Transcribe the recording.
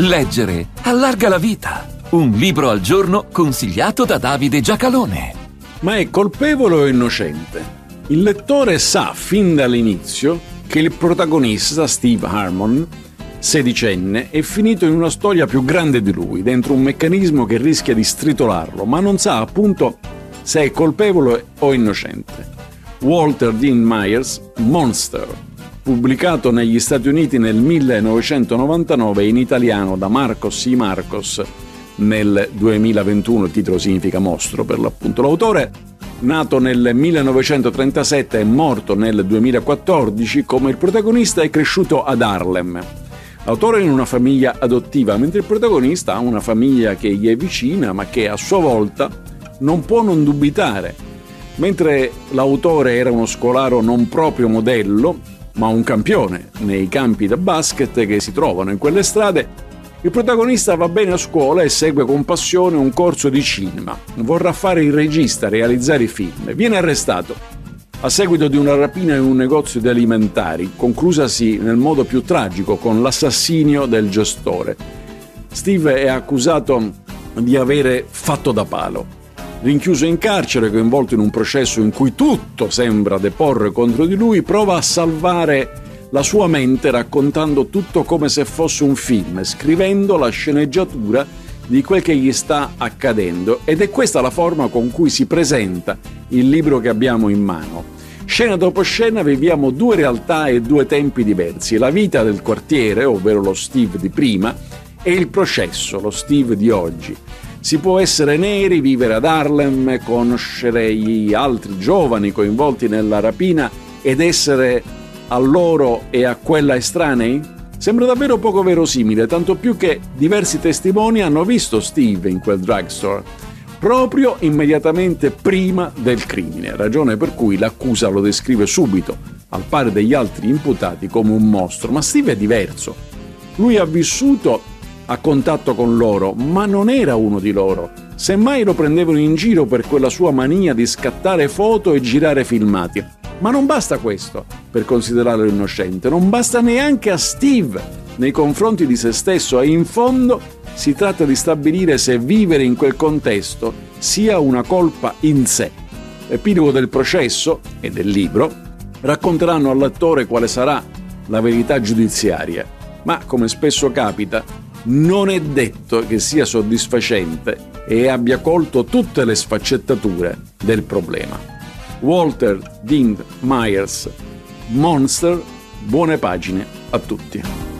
Leggere allarga la vita. Un libro al giorno consigliato da Davide Giacalone. Ma è colpevole o innocente? Il lettore sa fin dall'inizio che il protagonista, Steve Harmon, sedicenne, è finito in una storia più grande di lui, dentro un meccanismo che rischia di stritolarlo, ma non sa appunto se è colpevole o innocente. Walter Dean Myers, Monster, pubblicato negli Stati Uniti nel 1999 in italiano da Marcos C. Marcos nel 2021, il titolo significa mostro per l'appunto. L'autore, nato nel 1937 e morto nel 2014, come il protagonista è cresciuto ad Harlem. L'autore è in una famiglia adottiva, mentre il protagonista ha una famiglia che gli è vicina, ma che a sua volta non può non dubitare. Mentre l'autore era uno scolaro non proprio modello, ma un campione nei campi da basket che si trovano in quelle strade, il protagonista va bene a scuola e segue con passione un corso di cinema. Vorrà fare il regista, realizzare i film. Viene arrestato a seguito di una rapina in un negozio di alimentari, conclusasi nel modo più tragico con l'assassinio del gestore. Steve è accusato di avere fatto da palo rinchiuso in carcere, coinvolto in un processo in cui tutto sembra deporre contro di lui, prova a salvare la sua mente raccontando tutto come se fosse un film, scrivendo la sceneggiatura di quel che gli sta accadendo ed è questa la forma con cui si presenta il libro che abbiamo in mano. Scena dopo scena viviamo due realtà e due tempi diversi, la vita del quartiere, ovvero lo Steve di prima, e il processo, lo Steve di oggi. Si può essere neri, vivere ad Harlem, conoscere gli altri giovani coinvolti nella rapina ed essere a loro e a quella estranei? Sembra davvero poco verosimile, tanto più che diversi testimoni hanno visto Steve in quel drugstore, proprio immediatamente prima del crimine, ragione per cui l'accusa lo descrive subito, al pari degli altri imputati, come un mostro. Ma Steve è diverso. Lui ha vissuto a contatto con loro, ma non era uno di loro. Semmai lo prendevano in giro per quella sua mania di scattare foto e girare filmati. Ma non basta questo per considerarlo innocente, non basta neanche a Steve nei confronti di se stesso e in fondo si tratta di stabilire se vivere in quel contesto sia una colpa in sé. L'epilogo del processo e del libro racconteranno al lettore quale sarà la verità giudiziaria, ma come spesso capita, non è detto che sia soddisfacente e abbia colto tutte le sfaccettature del problema. Walter Dean Myers, Monster, buone pagine a tutti.